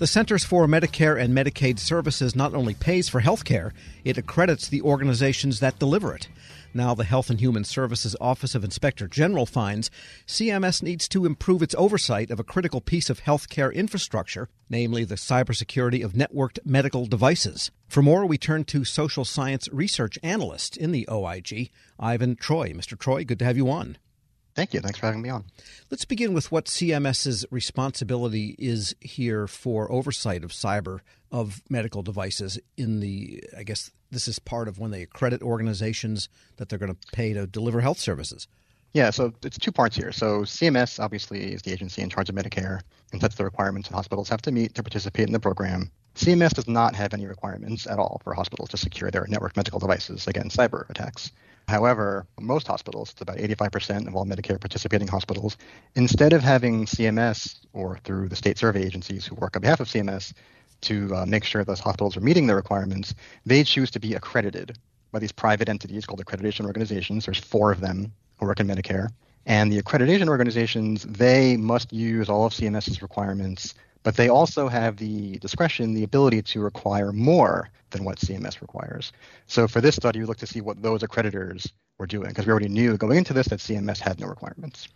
The Centers for Medicare and Medicaid Services not only pays for health care, it accredits the organizations that deliver it. Now, the Health and Human Services Office of Inspector General finds CMS needs to improve its oversight of a critical piece of healthcare infrastructure, namely the cybersecurity of networked medical devices. For more, we turn to social science research analyst in the OIG, Ivan Troy. Mr. Troy, good to have you on. Thank you. Thanks for having me on. Let's begin with what CMS's responsibility is here for oversight of cyber of medical devices in the I guess this is part of when they accredit organizations that they're going to pay to deliver health services. Yeah, so it's two parts here. So CMS obviously is the agency in charge of Medicare and sets the requirements that hospitals have to meet to participate in the program. CMS does not have any requirements at all for hospitals to secure their network medical devices against cyber attacks. However, most hospitals, it's about 85% of all Medicare participating hospitals, instead of having CMS or through the state survey agencies who work on behalf of CMS to uh, make sure those hospitals are meeting their requirements, they choose to be accredited by these private entities called accreditation organizations. There's four of them who work in Medicare. And the accreditation organizations, they must use all of CMS's requirements but they also have the discretion, the ability to require more than what CMS requires. So for this study, we looked to see what those accreditors were doing because we already knew going into this that CMS had no requirements.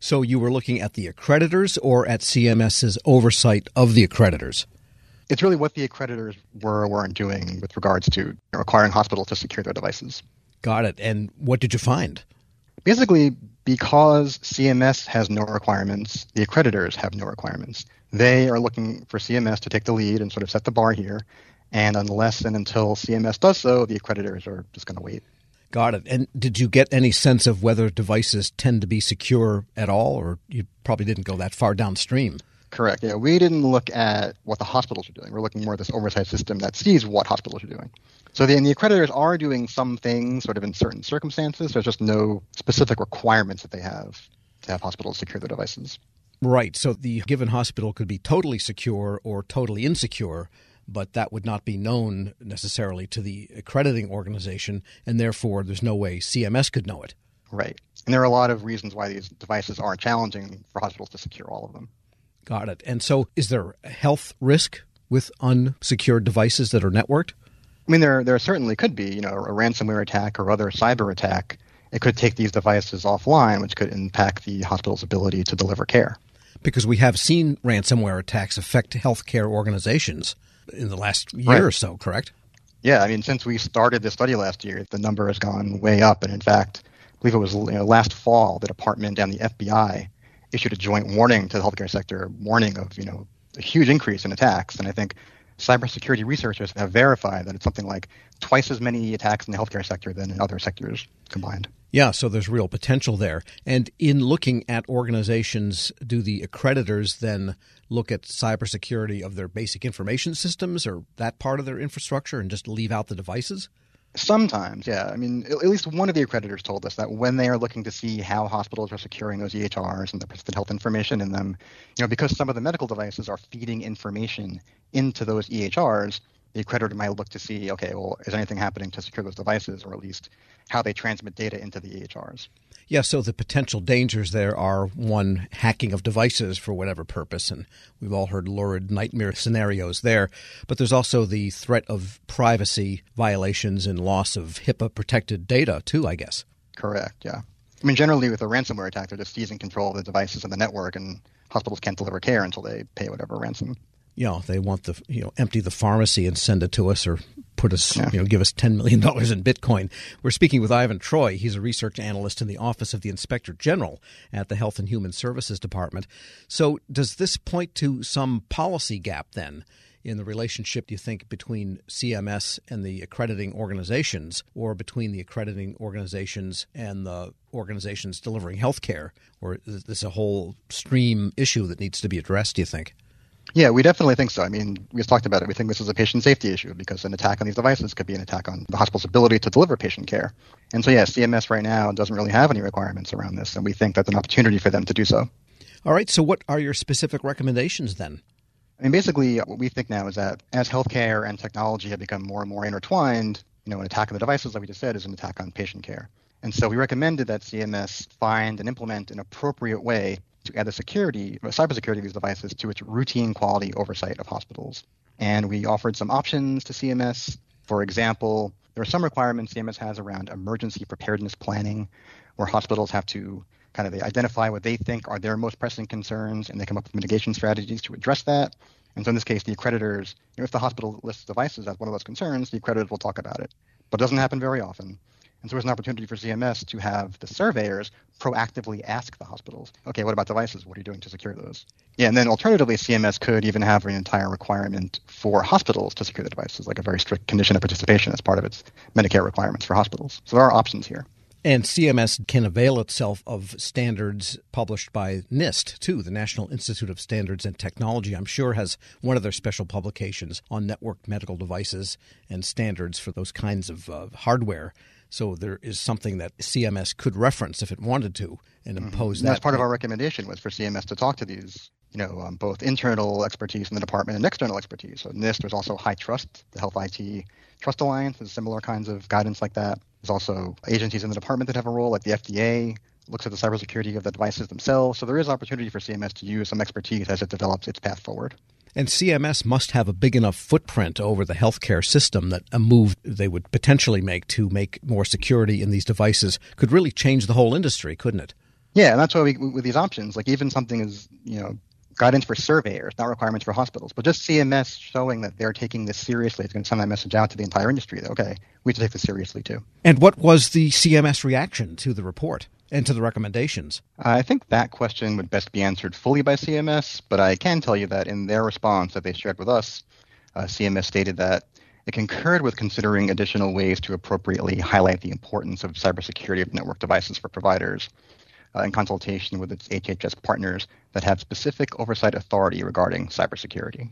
So you were looking at the accreditors or at CMS's oversight of the accreditors? It's really what the accreditors were or weren't doing with regards to requiring hospitals to secure their devices. Got it. And what did you find? Basically, because CMS has no requirements, the accreditors have no requirements. They are looking for CMS to take the lead and sort of set the bar here. And unless and until CMS does so, the accreditors are just going to wait. Got it. And did you get any sense of whether devices tend to be secure at all, or you probably didn't go that far downstream? Correct. Yeah, we didn't look at what the hospitals are doing. We're looking more at this oversight system that sees what hospitals are doing. So the, the accreditors are doing some things sort of in certain circumstances. There's just no specific requirements that they have to have hospitals secure their devices. Right. So the given hospital could be totally secure or totally insecure, but that would not be known necessarily to the accrediting organization, and therefore there's no way CMS could know it. Right. And there are a lot of reasons why these devices are challenging for hospitals to secure all of them. Got it. And so is there a health risk with unsecured devices that are networked? I mean, there there certainly could be, you know, a ransomware attack or other cyber attack. It could take these devices offline, which could impact the hospital's ability to deliver care because we have seen ransomware attacks affect healthcare organizations in the last year right. or so, correct? Yeah, I mean, since we started this study last year, the number has gone way up. And in fact, I believe it was you know, last fall, the department and the FBI issued a joint warning to the healthcare sector, warning of you know a huge increase in attacks. And I think cybersecurity researchers have verified that it's something like twice as many attacks in the healthcare sector than in other sectors combined. Yeah, so there's real potential there. And in looking at organizations, do the accreditors then look at cybersecurity of their basic information systems or that part of their infrastructure and just leave out the devices? Sometimes, yeah. I mean, at least one of the accreditors told us that when they are looking to see how hospitals are securing those EHRs and the persistent health information in them, you know, because some of the medical devices are feeding information into those EHRs, the accreditor might look to see, okay, well, is anything happening to secure those devices, or at least how they transmit data into the EHRs? Yeah, so the potential dangers there are one, hacking of devices for whatever purpose, and we've all heard lurid nightmare scenarios there. But there's also the threat of privacy violations and loss of HIPAA protected data, too, I guess. Correct, yeah. I mean, generally, with a ransomware attack, they're just seizing control of the devices and the network, and hospitals can't deliver care until they pay whatever ransom you know, they want the you know empty the pharmacy and send it to us or put us yeah. you know give us ten million dollars in Bitcoin. We're speaking with Ivan Troy. He's a research analyst in the office of the Inspector General at the Health and Human Services Department. So does this point to some policy gap then? In the relationship, do you think, between CMS and the accrediting organizations, or between the accrediting organizations and the organizations delivering health care? Or is this a whole stream issue that needs to be addressed, do you think? Yeah, we definitely think so. I mean, we just talked about it. We think this is a patient safety issue because an attack on these devices could be an attack on the hospital's ability to deliver patient care. And so, yeah, CMS right now doesn't really have any requirements around this, and we think that's an opportunity for them to do so. All right. So, what are your specific recommendations then? I mean, basically, what we think now is that as healthcare and technology have become more and more intertwined, you know, an attack on the devices, like we just said, is an attack on patient care. And so we recommended that CMS find and implement an appropriate way to add the security, cybersecurity of these devices to its routine quality oversight of hospitals. And we offered some options to CMS. For example, there are some requirements CMS has around emergency preparedness planning, where hospitals have to kind of identify what they think are their most pressing concerns and they come up with mitigation strategies to address that. And so in this case, the accreditors, you know, if the hospital lists devices as one of those concerns, the accreditors will talk about it. But it doesn't happen very often. And so there's an opportunity for CMS to have the surveyors proactively ask the hospitals, okay, what about devices? What are you doing to secure those? Yeah, and then alternatively, CMS could even have an entire requirement for hospitals to secure the devices, like a very strict condition of participation as part of its Medicare requirements for hospitals. So there are options here. And CMS can avail itself of standards published by NIST, too. The National Institute of Standards and Technology, I'm sure, has one of their special publications on networked medical devices and standards for those kinds of uh, hardware. So there is something that CMS could reference if it wanted to and mm-hmm. impose mm-hmm. that. That's part of our recommendation was for CMS to talk to these, you know, um, both internal expertise in the department and external expertise. So NIST, there's also HITRUST, the Health IT Trust Alliance, has similar kinds of guidance like that. There's also agencies in the department that have a role, like the FDA looks at the cybersecurity of the devices themselves. So there is opportunity for CMS to use some expertise as it develops its path forward. And CMS must have a big enough footprint over the healthcare system that a move they would potentially make to make more security in these devices could really change the whole industry, couldn't it? Yeah, and that's why we, with these options, like even something as you know guidance for surveyors, not requirements for hospitals, but just CMS showing that they're taking this seriously. It's going to send that message out to the entire industry that okay, we have to take this seriously too. And what was the CMS reaction to the report? And to the recommendations? I think that question would best be answered fully by CMS, but I can tell you that in their response that they shared with us, uh, CMS stated that it concurred with considering additional ways to appropriately highlight the importance of cybersecurity of network devices for providers uh, in consultation with its HHS partners that have specific oversight authority regarding cybersecurity.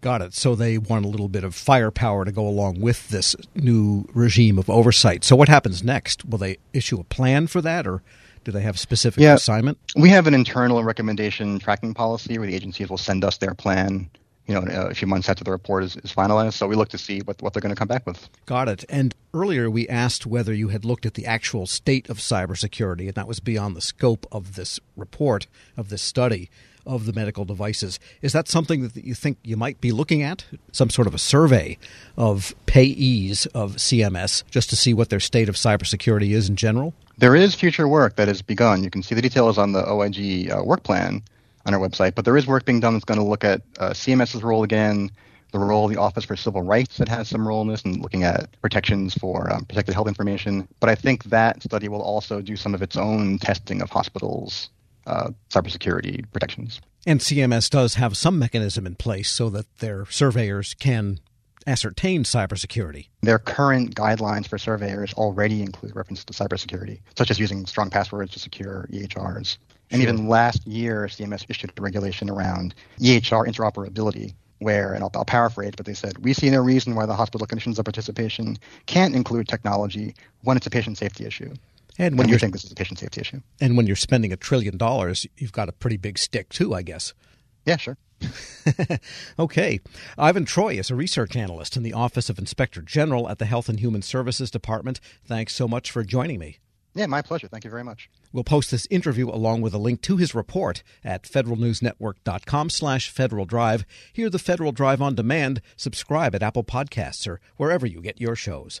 Got it. So they want a little bit of firepower to go along with this new regime of oversight. So what happens next? Will they issue a plan for that, or do they have specific yeah, assignment? We have an internal recommendation tracking policy where the agencies will send us their plan. You know, a few months after the report is, is finalized. So we look to see what, what they're going to come back with. Got it. And earlier we asked whether you had looked at the actual state of cybersecurity, and that was beyond the scope of this report, of this study of the medical devices. Is that something that you think you might be looking at? Some sort of a survey of payees of CMS just to see what their state of cybersecurity is in general? There is future work that has begun. You can see the details on the OIG uh, work plan on our website, but there is work being done that's going to look at uh, CMS's role again, the role of the Office for Civil Rights that has some role in this, and looking at protections for um, protected health information. But I think that study will also do some of its own testing of hospitals' uh, cybersecurity protections. And CMS does have some mechanism in place so that their surveyors can ascertain cybersecurity. Their current guidelines for surveyors already include reference to cybersecurity, such as using strong passwords to secure EHRs. And sure. even last year, CMS issued a regulation around EHR interoperability, where, and I'll, I'll, paraphrase, but they said, we see no reason why the hospital conditions of participation can't include technology when it's a patient safety issue. And when, when you think this is a patient safety issue. And when you're spending a trillion dollars, you've got a pretty big stick too, I guess. Yeah, sure. okay. Ivan Troy is a research analyst in the Office of Inspector General at the Health and Human Services Department. Thanks so much for joining me. Yeah, my pleasure. Thank you very much. We'll post this interview along with a link to his report at federalnewsnetwork.com slash Federal Drive. Hear the Federal Drive on demand. Subscribe at Apple Podcasts or wherever you get your shows.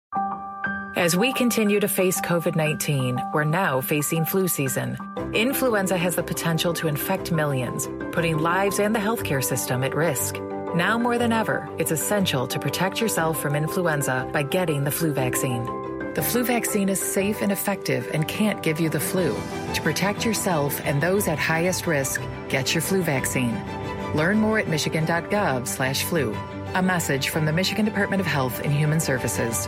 As we continue to face COVID 19, we're now facing flu season. Influenza has the potential to infect millions, putting lives and the healthcare system at risk. Now more than ever, it's essential to protect yourself from influenza by getting the flu vaccine. The flu vaccine is safe and effective and can't give you the flu. To protect yourself and those at highest risk, get your flu vaccine. Learn more at michigan.gov/flu. A message from the Michigan Department of Health and Human Services.